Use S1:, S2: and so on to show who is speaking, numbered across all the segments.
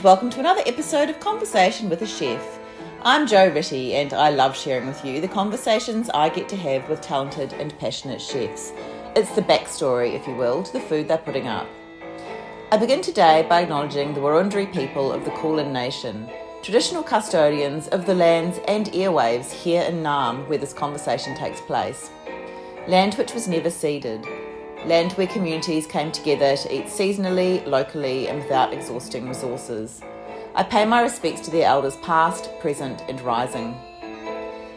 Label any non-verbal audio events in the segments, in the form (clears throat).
S1: and welcome to another episode of Conversation with a Chef. I'm Jo Ritty, and I love sharing with you the conversations I get to have with talented and passionate chefs. It's the backstory, if you will, to the food they're putting up. I begin today by acknowledging the Wurundjeri people of the Kulin Nation, traditional custodians of the lands and airwaves here in Naarm where this conversation takes place. Land which was never ceded, land where communities came together to eat seasonally, locally, and without exhausting resources. I pay my respects to their elders past, present, and rising.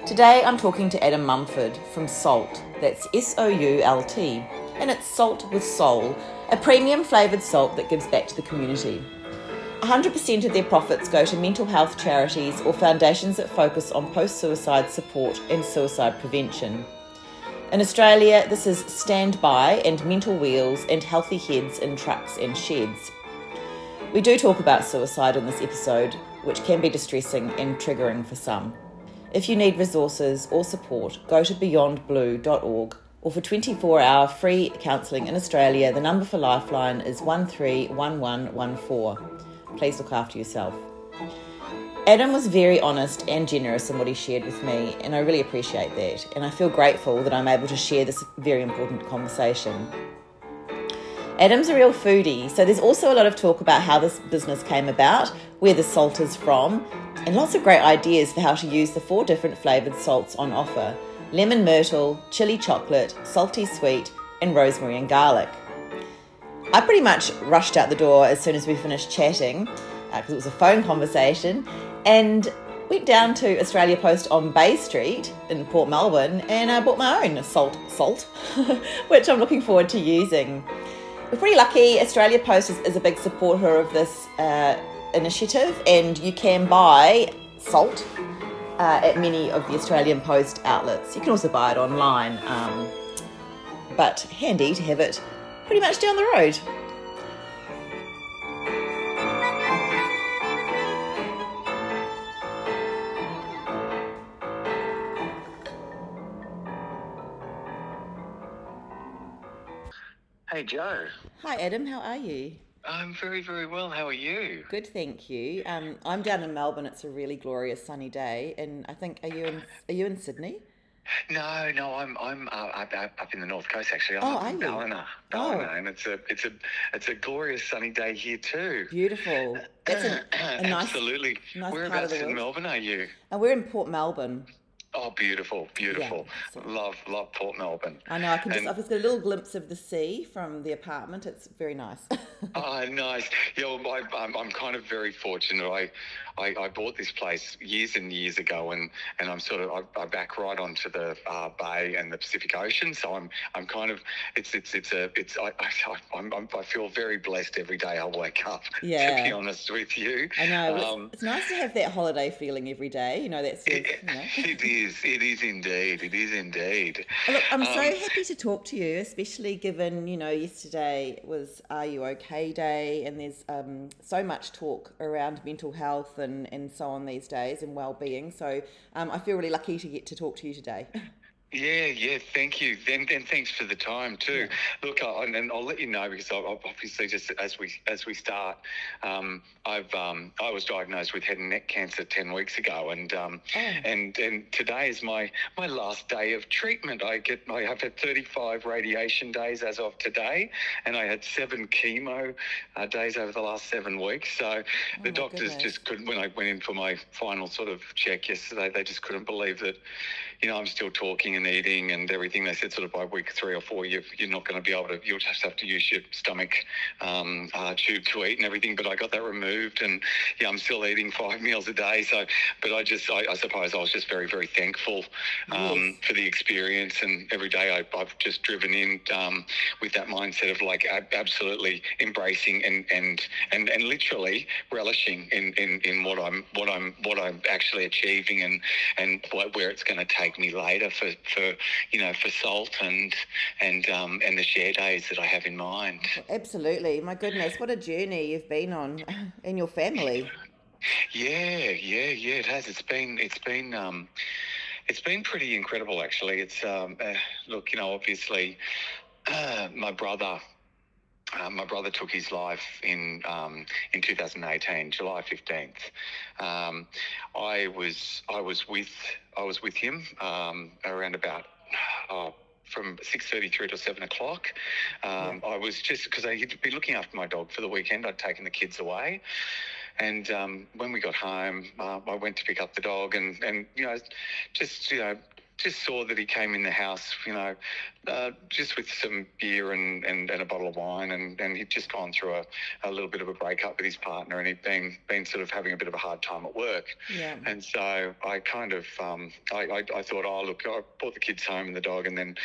S1: Today I'm talking to Adam Mumford from Soult, that's S O U L T, and it's salt with soul, a premium flavoured salt that gives back to the community. 100% of their profits go to mental health charities or foundations that focus on post suicide support and suicide prevention. In Australia, this is standby and mental wheels and healthy heads in trucks and sheds. We do talk about suicide in this episode, which can be distressing and triggering for some. If you need resources or support, go to beyondblue.org or for 24 hour free counselling in Australia, the number for Lifeline is 131114. Please look after yourself. Adam was very honest and generous in what he shared with me, and I really appreciate that. And I feel grateful that I'm able to share this very important conversation. Adam's a real foodie, so there's also a lot of talk about how this business came about, where the salt is from, and lots of great ideas for how to use the four different flavoured salts on offer lemon myrtle, chili chocolate, salty sweet, and rosemary and garlic. I pretty much rushed out the door as soon as we finished chatting because uh, it was a phone conversation and went down to Australia Post on Bay Street in Port Melbourne and I bought my own Soult salt, (laughs) which I'm looking forward to using. We're pretty lucky. Australia Post is, is a big supporter of this uh, initiative, and you can buy Soult uh, at many of the Australian Post outlets. You can also buy it online, um, but handy to have it pretty much down the road.
S2: Hey, Joe.
S1: Hi, Adam. How are you?
S2: I'm very, very well. How are you?
S1: Good, thank you. Um, I'm down in Melbourne. It's a really glorious sunny day, and I think are you in are you in Sydney?
S2: No, no, I'm I'm uh, up, up in the north coast actually. I'm
S1: oh,
S2: up in Ballina, Ballina,
S1: oh.
S2: and it's a it's a it's a glorious sunny day here too.
S1: Beautiful. It's a, a (clears throat) nice,
S2: absolutely.
S1: Nice
S2: Whereabouts in Melbourne are you?
S1: And we're in Port Melbourne.
S2: Oh, beautiful, beautiful. Yeah, love, love Port Melbourne.
S1: I know. I can just, I've just got a little glimpse of the sea from the apartment. It's very nice.
S2: oh, (laughs) nice. Yeah, well, I, I'm, I'm kind of very fortunate. I, I, I, bought this place years and years ago, and, and I'm sort of I, I back right onto the uh, bay and the Pacific Ocean. So I'm I'm kind of it's it's it's a it's I I, I'm, i feel very blessed every day I wake up.
S1: Yeah.
S2: To be honest with you,
S1: I know um, it's, it's, nice to have that holiday feeling every day. You know that sort of. You know. (laughs)
S2: it is. It is indeed. It is indeed.
S1: Look, I'm um, so happy to talk to you, especially given you know yesterday was Are You OK Day, and there's um, so much talk around mental health and, and so on these days and well-being. So um, I feel really lucky to get to talk to you today. (laughs)
S2: Yeah, yeah, thank you. Then, then thanks for the time too. Yeah. Look, I, and I'll let you know because I, obviously, just as we as we start, um, I've um, I was diagnosed with head and neck cancer ten weeks ago, and um, oh. and and today is my my last day of treatment. I get I have had thirty five radiation days as of today, and I had seven chemo uh, days over the last seven weeks. So oh the doctors goodness. just couldn't. When I went in for my final sort of check yesterday, they just couldn't believe that you know, I'm still talking and eating and everything. They said sort of by week three or four, you are not going to be able to, you'll just have to use your stomach um, uh, tube to eat and everything. But I got that removed and yeah, I'm still eating five (laughs) meals a day. So, but I just, I, I suppose I was just very, very thankful um, yes. for the experience. And every day I, have just driven in um, with that mindset of like absolutely embracing and, and, and, and literally relishing in, in, in what I'm, what I'm, what I'm actually achieving and, and where it's going to take me later for, for you know for Soult and and um, and the share days that I have in mind.
S1: Absolutely, my goodness, what a journey you've been on (laughs) in your family.
S2: Yeah, yeah, yeah. It has. It's been it's been um, it's been pretty incredible actually. It's um, uh, look, you know, obviously uh, my brother uh, my brother took his life in um, in 2018, July 15th. Um, I was I was with I was with him um, around about. Uh, from 6.30 through to 7 o'clock. Um, I was just, because I'd be looking after my dog for the weekend, I'd taken the kids away. And um, when we got home, uh, I went to pick up the dog and, and, you know, just, you know, just saw that he came in the house, you know, uh, just with some beer and, and, and a bottle of wine, and, and he'd just gone through a, a little bit of a breakup with his partner, and he'd been been sort of having a bit of a hard time at work.
S1: Yeah.
S2: And so I kind of um, I, I, I thought, oh look, I brought the kids home and the dog, and then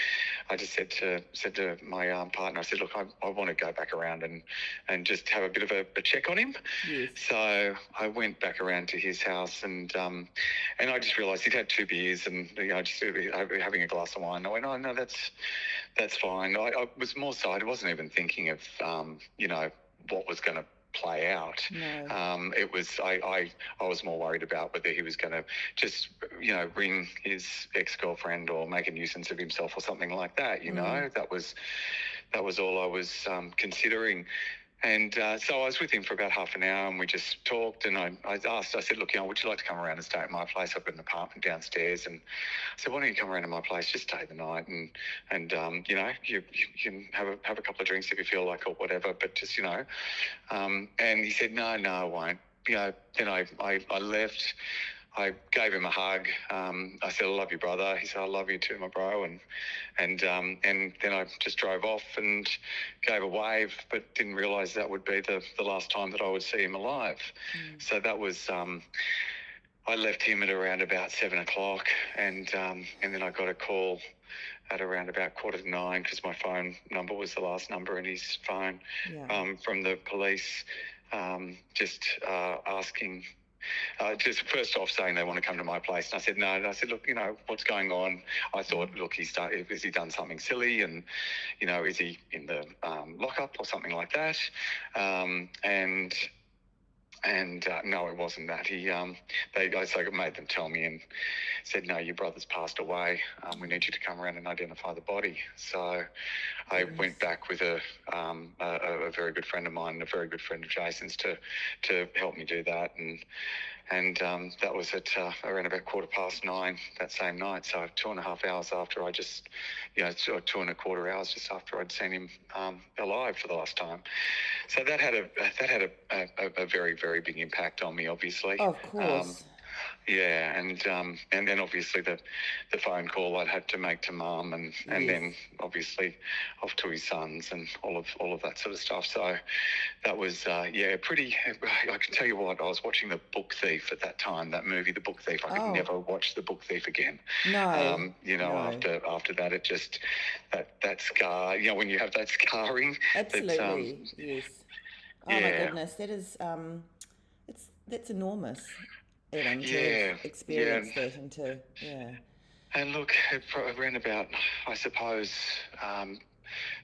S2: I just said to said to my um, partner, I said, look, I, I want to go back around and and just have a bit of a, a check on him.
S1: Yes.
S2: So I went back around to his house and um, and I just realised he'd had two beers and you know just having a glass of wine. I went, oh no, that's that's fine. I, I was more so I wasn't even thinking of um, you know what was going to play out.
S1: No.
S2: Um, it was I, I I was more worried about whether he was going to just you know ring his ex girlfriend or make a nuisance of himself or something like that. You
S1: Mm.
S2: know that was that was all I was um, considering. And uh, so I was with him for about half an hour, and we just talked. And I, I asked, I said, "Look, you know, would you like to come around and stay at my place? I've got an apartment downstairs." And I said, "Why don't you come around to my place, just stay the night, and and um, you know, you, you can have a have a couple of drinks if you feel like or whatever, but just you know." Um, and he said, "No, no, I won't." You know, then I I, I left. I gave him a hug. Um, I said, "I love you, brother." He said, "I love you too, my bro." And and um, and then I just drove off and gave a wave, but didn't realise that would be the, the last time that I would see him alive.
S1: Mm.
S2: So that was. Um, I left him at around about seven o'clock, and um, and then I got a call at around about quarter to nine because my phone number was the last number in his phone
S1: Yeah.
S2: um, from the police, um, just uh, asking. Uh, just first off saying they want to come to my place, and I said no. And I said, look, you know what's going on. I thought, look, he's done, has he done something silly, and you know, is he in the um, lockup or something like that? Um, and and uh, no, it wasn't that. He, um, they, I so made them tell me and said, no, your brother's passed away. Um, we need you to come around and identify the body. So I
S1: Goodness.
S2: went back with a, um, a, a a very good friend of mine, and a very good friend of Jason's, to to help me do that. And and um, that was at uh, around about quarter past nine that same night. So two and a half hours after I just, you know, two, two and a quarter hours just after I'd seen him um, alive for the last time. So that had a that had a, a, a very very big impact on me, obviously.
S1: Of course.
S2: Yeah, and um, and then obviously the the phone call I'd had to make to mum, and and then obviously off to his sons and all of all of that sort of stuff. So that was uh, yeah, pretty. I can tell you what, I was watching the Book Thief at that time. That movie, The Book Thief. I could
S1: Oh.
S2: never watch The Book Thief again.
S1: no.
S2: Um, you know,
S1: no.
S2: after after that, it just that that scar. You know, when you have that (laughs) scarring. that, um,
S1: Absolutely. yes. Oh my goodness, that is um, it's that's enormous, Adam. To
S2: Yeah,
S1: have experienced that and to yeah.
S2: And look, around about, I suppose, um,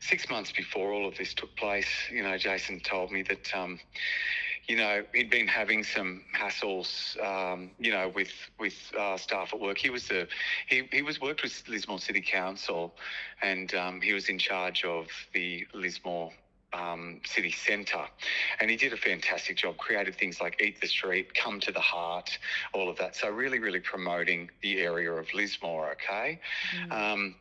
S2: six months before all of this took place, you know, Jason told me that, um, you know, he'd been having some hassles, um, you know, with with uh, staff at work. He was the he he was worked with Lismore City Council, and um, he was in charge of the Lismore um, city centre. And he did a fantastic job, created things like Eat the Street, Come to the Heart, all of that. So, really, really promoting the area of Lismore, okay?
S1: Mm.
S2: Um,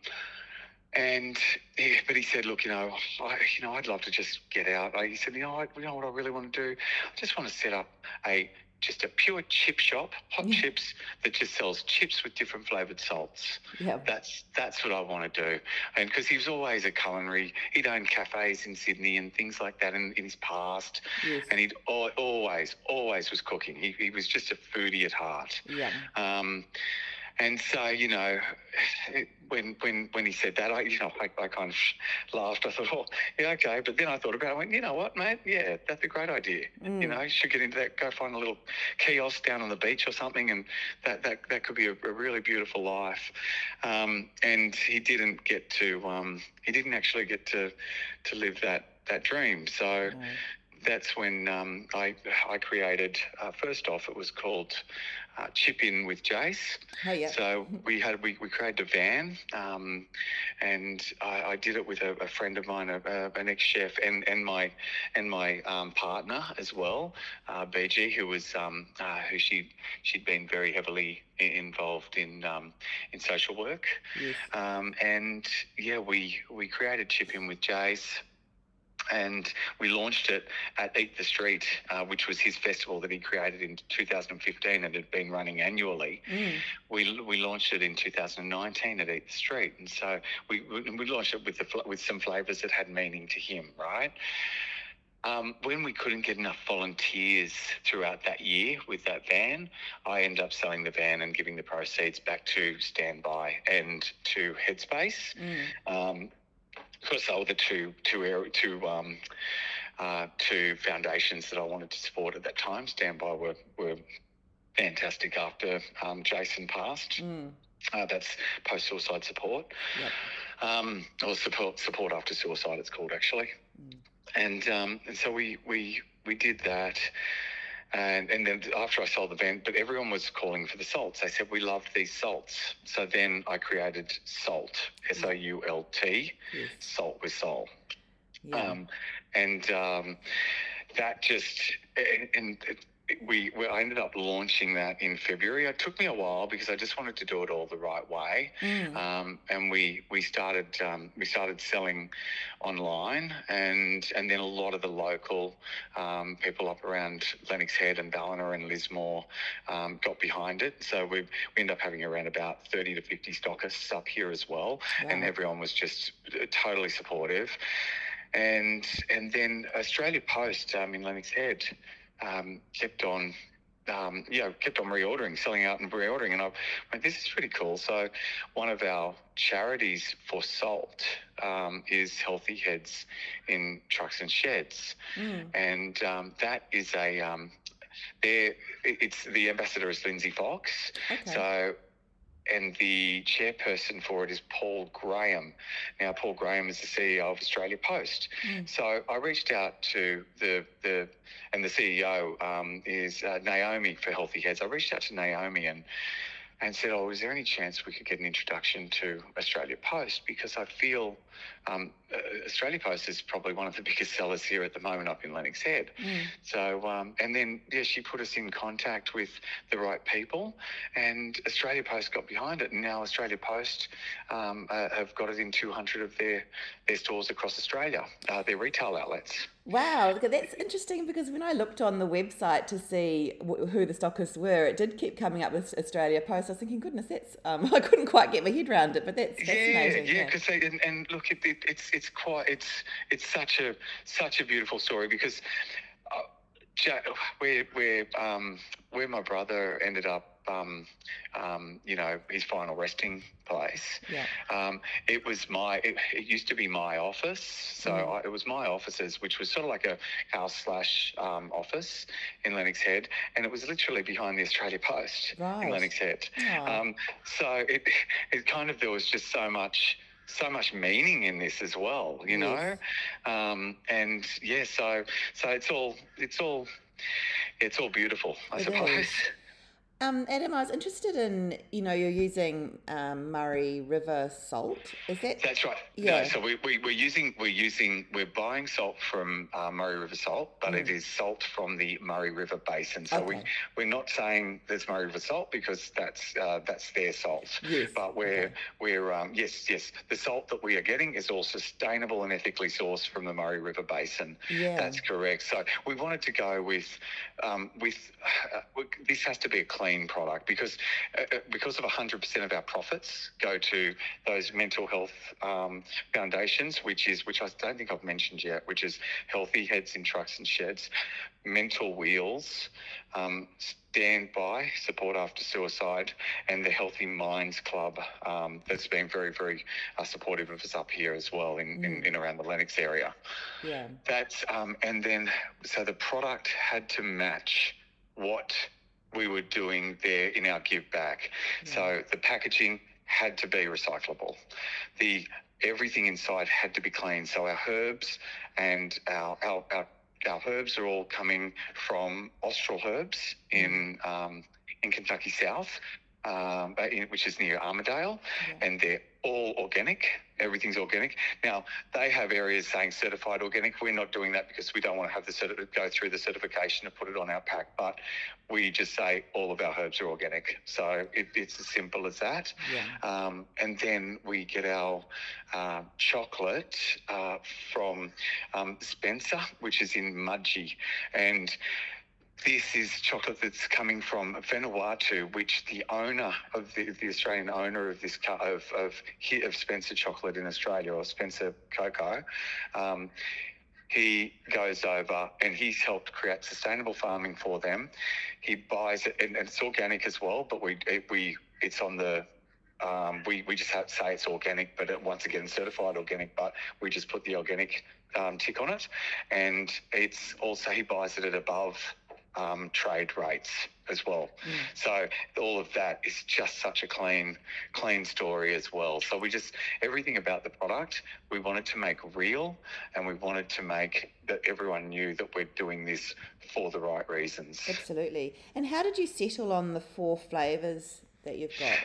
S2: and yeah, but he said, look, you know, I, you know, I'd love to just get out. He said, you know, I, you know what I really want to do? I just want to set up a just a pure chip shop, hot
S1: Yeah.
S2: chips that just sells chips with different flavoured salts.
S1: yeah.
S2: That's that's what I want to do. And because he was always a culinary, he'd owned cafes in Sydney and things like that in, in his past.
S1: Yes.
S2: And he'd al- always, always was cooking. He, he was just a foodie at heart.
S1: Yeah.
S2: Um, and so, you know, it, when when when he said that, I you know I, I kind of laughed. I thought, oh, yeah, okay. But then I thought about it. I went, you know what, mate? Yeah, that's a great idea. You
S1: Mm.
S2: know, you should get into that. Go find a little kiosk down on the beach or something, and that that, that could be a, a really beautiful life. Um, and he didn't get to. Um, he didn't actually get to to live that that dream. So
S1: No.
S2: that's when um, I I created. Uh, first off, it was called uh, chip in with Jace.
S1: Oh, yeah.
S2: So we had we, we created a van, um, and I, I did it with a, a friend of mine, a, a, an ex chef, and and my and my um, partner as well, uh, BG, who was um, uh, who she she'd been very heavily involved in um, in social work,
S1: Yes.
S2: um, and yeah, we we created Chip In with Jace. And we launched it at Eat the Street, uh, which was his festival that he created in 2015 and had been running annually
S1: Mm.
S2: we we launched it in 2019 at Eat the Street, and so we we launched it with the with some flavors that had meaning to him, right? Um, when we couldn't get enough volunteers throughout that year with that van, I ended up selling the van and giving the proceeds back to Standby and to Headspace.
S1: Mm.
S2: Um, because they were the two two two um, uh, two foundations that I wanted to support at that time. Standby were were fantastic after um, Jason passed.
S1: Mm.
S2: Uh, that's post suicide support,
S1: Yep.
S2: um, or support support after suicide. It's called actually,
S1: Mm.
S2: and um, and so we we we did that. And, and then after I sold the van, but everyone was calling for the salts. They said, We loved these salts. So then I created Soult, S O U L T,
S1: Yes.
S2: Salt with Soul.
S1: Yeah.
S2: Um, and um, that just and, and we, we I ended up launching that in February. It took me a while because I just wanted to do it all the right way.
S1: Mm.
S2: Um, and we we started um, we started selling online, and and then a lot of the local um, people up around Lennox Head and Ballina and Lismore um, got behind it. So we we ended up having around about thirty to fifty stockists up here as well, and everyone was just uh, totally supportive. And and then Australia Post um, in Lennox Head um, kept on. Um, you know, kept on reordering, selling out and reordering, and I went, "This is pretty cool." So, one of our charities for Soult um, is Healthy Heads in Trucks and Sheds,
S1: Mm.
S2: and um, that is a um, there. It's the ambassador is Lindsay Fox,
S1: Okay.
S2: so, and the chairperson for it is Paul Graham. Now, Paul Graham is the CEO of Australia Post.
S1: Mm.
S2: So I reached out to the the and the CEO um, is uh, Naomi for Healthy Heads. I reached out to Naomi and and said, "Oh, is there any chance we could get an introduction to Australia Post? Because I feel um, uh, Australia Post is probably one of the (laughs) biggest sellers here at the moment up in Lennox Head."
S1: Mm.
S2: So, um, and then, yeah, she put us in contact with the right people, and Australia Post got behind it. And now Australia Post um, uh, have got it in 200 of their, their stores across Australia, uh, their retail outlets.
S1: Wow, that's interesting because when I looked on the website to see wh- who the stockists were, it did keep coming up with Australia Post. I was thinking, goodness, that's um, (laughs) I couldn't quite get my head around it, but that's
S2: Yeah,
S1: fascinating.
S2: yeah, because and, and look, it, it, it's it's quite it's it's such a such a beautiful story because uh, Ja- where where um, where my brother ended up. Um, um, you know his final resting place.
S1: yeah.
S2: Um, it was my. It, it used to be my office, so
S1: Mm.
S2: I, it was my offices, which was sort of like a house slash um, office in Lennox Head, and it was literally behind the Australia Post
S1: Right.
S2: in Lennox Head.
S1: Aw.
S2: Um, so it it kind of there was just so much so much meaning in this as well, you know, um, and yeah, so so it's all it's all it's all beautiful, I
S1: It
S2: suppose.
S1: is. Um, Adam, I was interested in, you know, you're using um, Murray River salt. Is that?
S2: That's right.
S1: Yeah.
S2: No, so we, we, we're using we're using we're buying salt from uh, Murray River salt, but it
S1: Mm.
S2: is salt from the Murray River basin. So we
S1: Okay.
S2: we're not saying there's Murray River salt because that's uh, that's their salt.
S1: Yes.
S2: But we're
S1: okay.
S2: we're um, yes yes the salt that we are getting is all sustainable and ethically sourced from the Murray River basin.
S1: Yeah.
S2: That's correct. So we wanted to go with um, with (sighs) uh, this has to be a clean product because uh, uh, because of 100% of our profits go to those mental health um, foundations, which is which I don't think I've mentioned yet, which is Healthy Heads in Trucks and Sheds, Mental Wheels. Um, Stand by support after suicide, and the Healthy Minds Club um, that's been very, very uh, supportive of us up here as well in, in,
S1: Mm.
S2: in around the Lennox area.
S1: Yeah.
S2: That's um, and then so the product had to match what we were doing there in our give back. So the packaging had to be recyclable. The everything inside had to be clean. So our herbs and our our, our our herbs are all coming from Austral Herbs in um, in Kentucky South, um, uh, which is near Armidale,
S1: Yeah.
S2: and they're all organic. Everything's organic. Now they have areas saying certified organic. We're not doing that because we don't want to have the certi- go through the certification to put it on our pack. But we just say all of our herbs are organic. So it, it's as simple as that.
S1: Yeah.
S2: Um, and then we get our uh, chocolate uh, from um, Spencer, which is in Mudgee. And this is chocolate that's coming from Vanuatu, which the owner of the, the Australian owner of this of of, of Spencer Chocolate in Australia or Spencer Cocoa, um, he goes over and he's helped create sustainable farming for them. He buys it and, and it's organic as well, but we it, we it's on the um, we, we just have to say it's organic, but it, once again, certified organic, but we just put the organic um, tick on it. And it's also, he buys it at above um, trade rates as well.
S1: Mm.
S2: So all of that is just such a clean, clean story as well. So we just, everything about the product, we wanted to make real and we wanted to make that everyone knew that we're doing this for the right reasons.
S1: Absolutely. And how did you settle on the four flavours that you've got?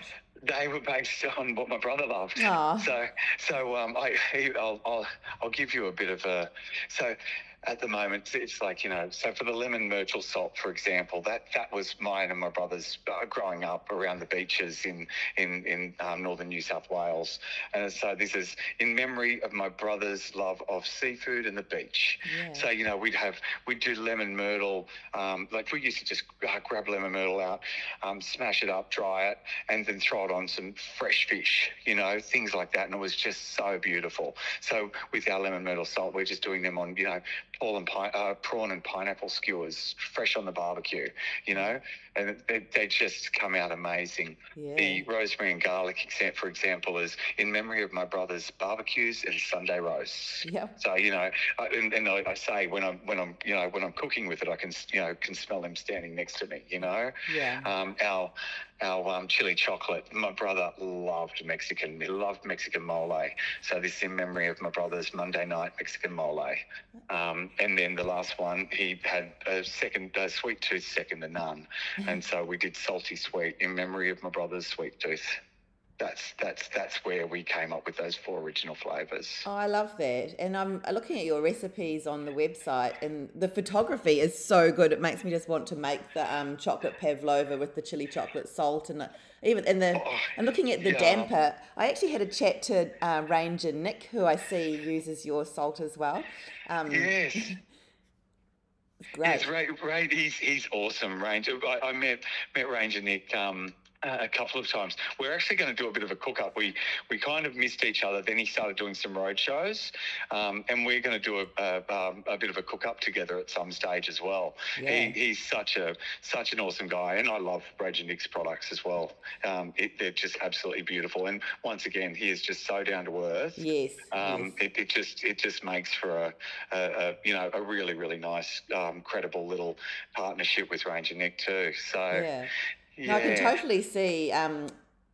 S2: They were based (laughs) on what my brother loved.
S1: Aw.
S2: So, so um, I, I'll, I'll, I'll give you a bit of a. So, at the moment, it's like you know. So for the lemon myrtle salt, for example, that that was mine and my brother's uh, growing up around the beaches in in in um, northern New South Wales, and so this is in memory of my brother's love of seafood and the beach.
S1: Yeah.
S2: So you know, we'd have we'd do lemon myrtle. Um, like we used to just uh, grab lemon myrtle out, um, smash it up, dry it, and then throw it on some fresh fish. You know, things like that, and it was just so beautiful. So with our lemon myrtle salt, we're just doing them on you know prawn and pine, uh, prawn and pineapple skewers, fresh on the barbecue. You know, and they, they just come out amazing.
S1: Yeah.
S2: The rosemary and garlic, except for example, is in memory of my brother's barbecues and Sunday roasts.
S1: Yep.
S2: So you know, I, and, and I, I say when I'm when I'm you know when I'm cooking with it, I can you know can smell them standing next to me. You know,
S1: Yeah.
S2: um, our our um, chili chocolate. My brother loved Mexican. He loved Mexican mole. So this is in memory of my brother's Monday night Mexican mole. Um, and then the last one, he had a second a sweet tooth, second to none. And so we did salty sweet in memory of my brother's sweet tooth. That's that's that's where we came up with those four original flavors.
S1: Oh, I love that. And I'm looking at your recipes on the website, and the photography is so good. It makes me just want to make the um, chocolate pavlova with the chili chocolate salt and the, even and the
S2: Oh,
S1: and looking at the
S2: yeah.
S1: damper. I actually had a chat to uh, Ranger Nick, who I see uses your salt as well. Um,
S2: Yes. (laughs)
S1: great.
S2: Yes, Ray, Ray he's, he's awesome, Ranger. I, I met met Ranger Nick um, uh, a couple of times. We're actually going to do a bit of a cook up. We we kind of missed each other. Then he started doing some road shows, um, and we're going to do a, a, um, a bit of a cook up together at some stage as well.
S1: Yeah.
S2: He, he's such a such an awesome guy, and I love Ranger Nick's products as well. Um, it, they're just absolutely beautiful. And once again, he is just so down to earth.
S1: Yes.
S2: Um,
S1: yes.
S2: it, it just it just makes for a, a, a you know a really really nice um, credible little partnership with Ranger Nick too. So
S1: yeah. No, I can totally see. Um,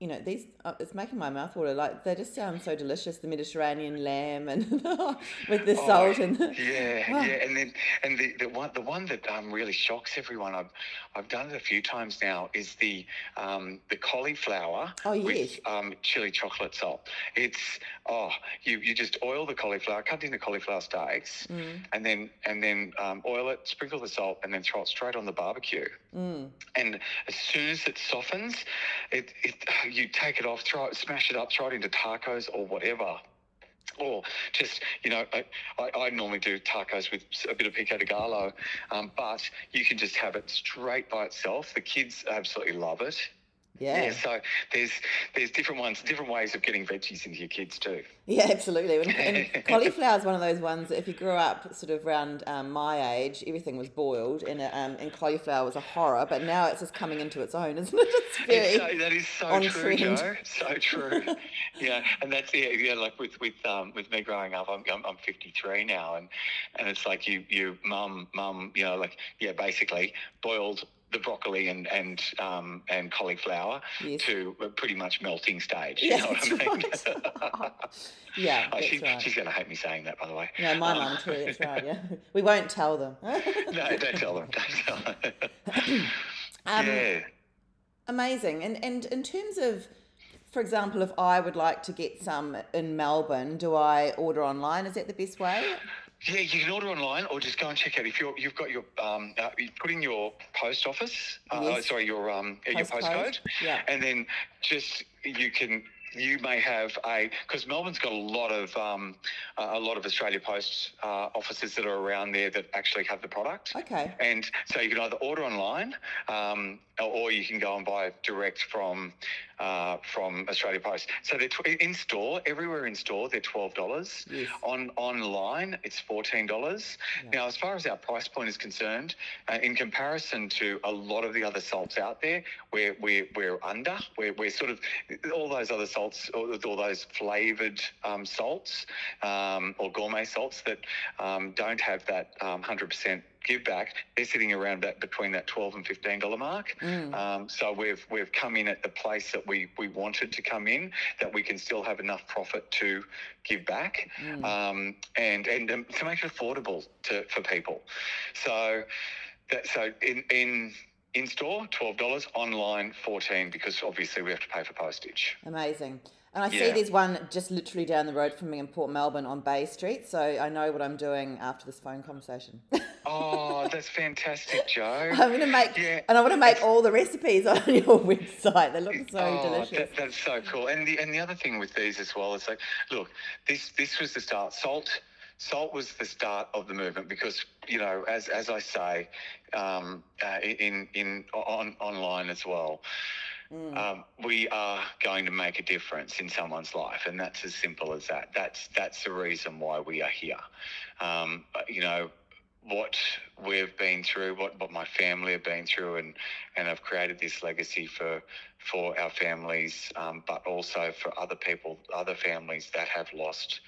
S1: you know, these. Uh, it's making my mouth water. Like they just sound so delicious. The Mediterranean lamb and (laughs) with the
S2: Oh,
S1: salt and the,
S2: yeah,
S1: Wow.
S2: yeah, and then and the, the one the one that um, really shocks everyone. I've I've done it a few times now. Is the um, the cauliflower
S1: Oh, yes.
S2: with um, chili chocolate salt. It's oh you you just oil the cauliflower, cut into cauliflower steaks,
S1: Mm,
S2: and then and then um, oil it, sprinkle the salt, and then throw it straight on the barbecue.
S1: mm.
S2: And as soon as it softens, it, it you take it off, throw it, smash it up, throw it into tacos or whatever. Or just, you know, I, I, normally do tacos with a bit of pico de gallo, um, but you can just have it straight by itself. The kids absolutely love it.
S1: Yeah.
S2: so there's there's different ones, different ways of getting veggies into your kids too.
S1: Yeah, absolutely. And, and (laughs) cauliflower is one of those ones that if you grew up sort of around um, my age, everything was boiled, and um, and cauliflower was a horror. But now it's just coming into its own, (laughs) isn't it? It's very
S2: so, that is so true,
S1: trend.
S2: Joe. So true. yeah, and that's yeah, yeah. Like with with um with me growing up, I'm I'm, I'm 53 now, and and it's like you you mum mum you know like yeah basically boiled the broccoli and and um and cauliflower
S1: Yes.
S2: to a pretty much melting stage. You
S1: Yeah,
S2: know what I mean?
S1: that's (laughs) yeah,
S2: Oh, she,
S1: right.
S2: She's gonna hate me saying that, by the way.
S1: No, my
S2: Um,
S1: mum too. That's right. (laughs) Yeah, we won't tell them.
S2: no, don't tell them. Don't tell them. (laughs)
S1: Um,
S2: yeah.
S1: Amazing. And and in terms of, for example, if I would like to get some in Melbourne, do I order online? Is that the best way?
S2: Yeah, you can order online or just go and check out if you're you've got your um uh, you put in your post office uh,
S1: Yes.
S2: sorry your um uh, your
S1: Postcode,
S2: postcode
S1: yeah.
S2: and then just you can you may have a because Melbourne's got a lot of um a lot of Australia Post uh, offices that are around there that actually have the product.
S1: Okay.
S2: And so you can either order online, um, or you can go and buy direct from uh, from Australia Post. So they're tw- in store everywhere in store. They're twelve dollars.
S1: Yes.
S2: On online, it's fourteen dollars.
S1: Yeah.
S2: Now, as far as our price point is concerned, uh, in comparison to a lot of the other salts out there, we're we're, we're under. We're, we're sort of all those other salts, all, all those flavoured um, salts um, or gourmet salts that um, don't have that um, hundred percent give back. They're sitting around that between that twelve and fifteen dollar mark.
S1: Mm.
S2: Um, so we've we've come in at the place that we we wanted to come in, that we can still have enough profit to give back,
S1: Mm.
S2: um, and and um, to make it affordable to for people. So that so in in in store twelve dollars, online fourteen because obviously we have to pay for postage.
S1: Amazing. And I see
S2: Yeah.
S1: there's one just literally down the road from me in Port Melbourne on Bay Street, so I know what I'm doing after this phone conversation. (laughs)
S2: Oh, that's fantastic, Joe. (laughs)
S1: I'm going to make,
S2: Yeah.
S1: and I want to make all the recipes (laughs) on your website. They look so
S2: oh,
S1: delicious.
S2: That, that's so cool. And the and the other thing with these as well is like, look, this this was the start. Soult, Soult was the start of the movement because you know, as as I say, um, uh, in in on online as well.
S1: Mm.
S2: Um, we are going to make a difference in someone's life, and that's as simple as that. That's that's the reason why we are here. Um, but, you know what we've been through, what, what my family have been through, and and I've created this legacy for for our families, um, but also for other people, other families that have lost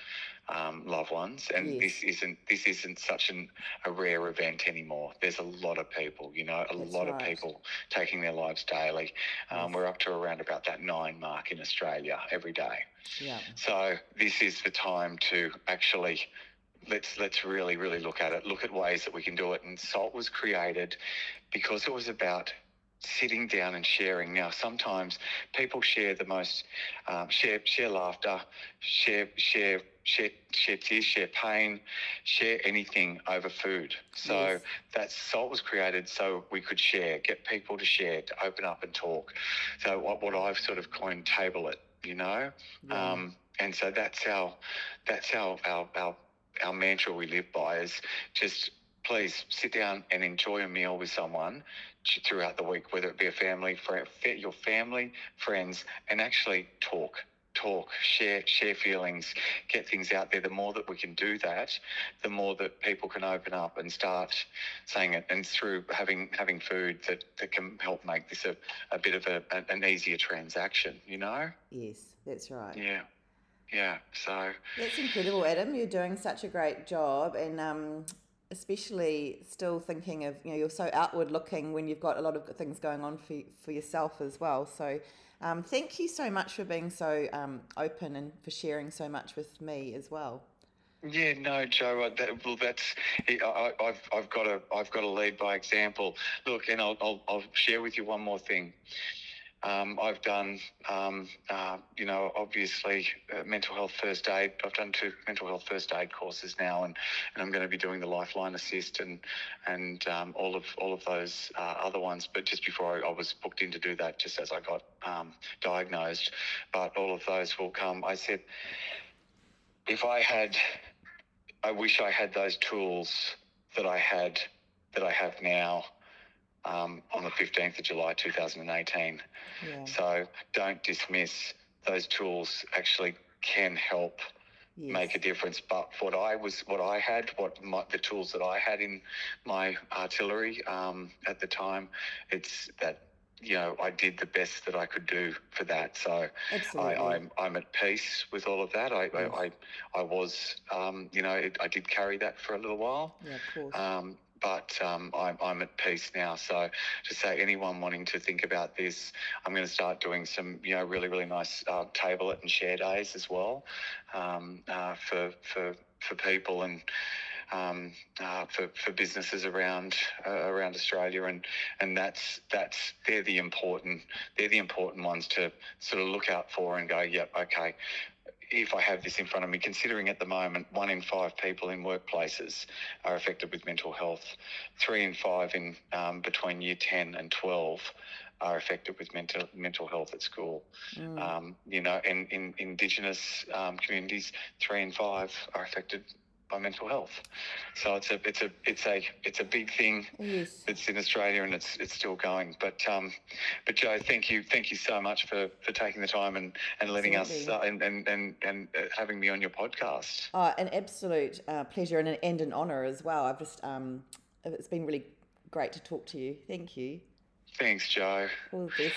S2: um, loved ones. And
S1: Yes.
S2: this isn't this isn't such an, a rare event anymore. There's a lot of people, you know, a
S1: That's
S2: lot of people taking their lives daily. Um,
S1: Yes.
S2: We're up to around about that nine mark in Australia every day.
S1: Yeah.
S2: So this is the time to actually let's let's really really look at it. Look at ways that we can do it. And Soult was created because it was about sitting down and sharing. Now sometimes people share the most um, share share laughter, share share. Share, share tears, share pain, share anything over food. So
S1: Yes.
S2: that Soult was created so we could share, get people to share, to open up and talk. So what, what I've sort of coined table it, you know,
S1: Yeah.
S2: um, and so that's our that's our, our our our mantra we live by is just please sit down and enjoy a meal with someone throughout the week, whether it be a family, friend, your family, friends, and actually talk. Talk, share, share feelings, get things out there. The more that we can do that, the more that people can open up and start saying it. And through having having food that, that can help make this a, a bit of a, an easier transaction, you know?
S1: yes, that's right.
S2: Yeah. Yeah. So
S1: That's incredible, Adam. You're doing such a great job, and um, especially still thinking of you know you're so outward looking when you've got a lot of things going on for for yourself as well. So, um, thank you so much for being so um, open and for sharing so much with me as well.
S2: Yeah, no, Joe. uh, That, well, that's I, I- I've I've got to I've got to lead by example. Look, and I'll I'll, I'll share with you one more thing. Um, I've done, um, uh, you know, obviously uh, mental health first aid. I've done two mental health first aid courses now, and, and I'm going to be doing the Lifeline ASIST and and um, all of all of those uh, other ones. But just before I, I was booked in to do that, just as I got um, diagnosed, but all of those will come. I said, if I had I wish I had those tools that I had that I have now um, on the 15th of July 2018.
S1: Yeah.
S2: So don't dismiss those tools actually can help
S1: Yes.
S2: make a difference. But what I was, what I had, what my, the tools that I had in my artillery um, at the time, it's that you know I did the best that I could do for that. So
S1: Absolutely.
S2: I, I'm I'm at peace with all of that. I
S1: Yes.
S2: I, I, I was um, you know it, I did carry that for a little while,
S1: yeah, of course.
S2: um, but um, I'm I'm at peace now. So to say anyone wanting to think about this, I'm going to start doing some you know really really nice uh, table it and share days as well um, uh, for for for people and. um, uh, for, for businesses around uh, around Australia, and and that's that's they're the important they're the important ones to sort of look out for and go, yep, okay. If I have this in front of me, considering at the moment one in five people in workplaces are affected with mental health, three in five in um, between year ten and twelve are affected with mental mental health at school. Mm. Um, you know, in, in Indigenous um, communities, three in five are affected by mental health. So it's a it's a it's a it's a big thing.
S1: Yes.
S2: It's in Australia and it's it's still going. But um, but Joe, thank you thank you so much for, for taking the time and, and letting Absolutely. us uh, and and and, and uh, having me on your podcast.
S1: Oh, an absolute uh, pleasure and an, and an honor as well. I've just um, it's been really great to talk to you. Thank you.
S2: Thanks, Joe.
S1: All the best.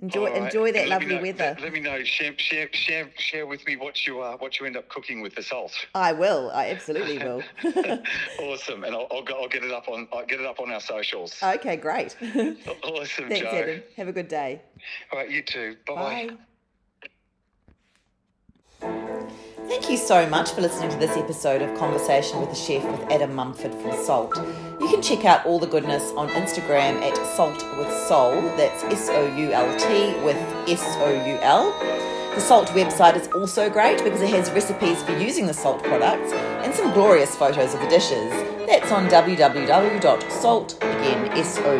S1: Enjoy right. enjoy that lovely
S2: know,
S1: weather.
S2: Let, let, me know. Share, share share share with me what you uh, what you end up cooking with the salt.
S1: I will. I (laughs) absolutely will. (laughs)
S2: awesome, and I'll, I'll, I'll, get it up on I'll get it up on our socials.
S1: Okay, great. (laughs)
S2: awesome,
S1: Thanks,
S2: Joe.
S1: Adam. Have a good day.
S2: All right, you too. Bye-bye.
S1: Bye. Thank you so much for listening to this episode of Conversation with a Chef with Adam Mumford from Soult. You can check out all the goodness on Instagram at Salt with Soul. That's S O U L T with S O U L. The Soult website is also great because it has recipes for using the Soult products and some glorious photos of the dishes. That's on www.soult, again S-O-U-L-T.com.au.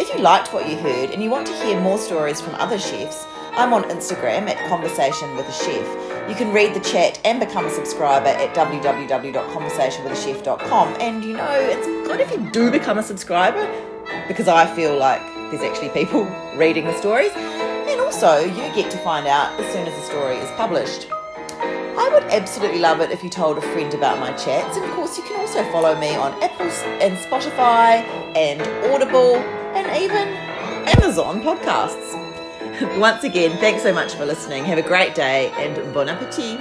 S1: If you liked what you heard and you want to hear more stories from other chefs, I'm on Instagram at Conversation with a Chef. You can read the chat and become a subscriber at www.conversationwithachef.com. And you know, it's good if you do become a subscriber because I feel like there's actually people (laughs) reading the stories. And also, you get to find out as soon as the story is published. I would absolutely love it if you told a friend about my chats. And of course, you can also follow me on Apple and Spotify and Audible and even Amazon podcasts. (laughs) Once again, thanks so much for listening. Have a great day and bon appetit.